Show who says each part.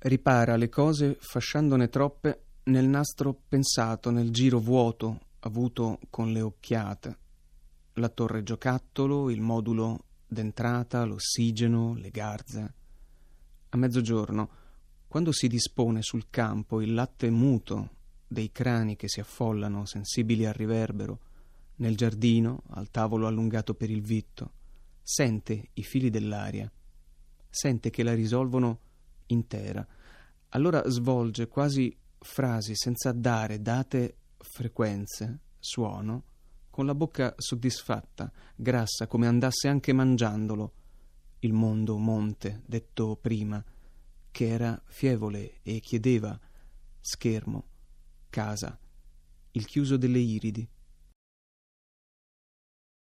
Speaker 1: ripara le cose fasciandone troppe nel nastro pensato, nel giro vuoto avuto con le occhiate. La torre giocattolo, il modulo d'entrata, l'ossigeno, le garze. A mezzogiorno, quando si dispone sul campo il latte muto dei crani che si affollano sensibili al riverbero, nel giardino, al tavolo allungato per il vitto, sente i fili dell'aria, sente che la risolvono intera. Allora svolge quasi frasi senza dare date frequenze, suono, con la bocca soddisfatta, grassa come andasse anche mangiandolo, il mondo monte, detto prima, che era fievole e chiedeva schermo, casa, il chiuso delle iridi.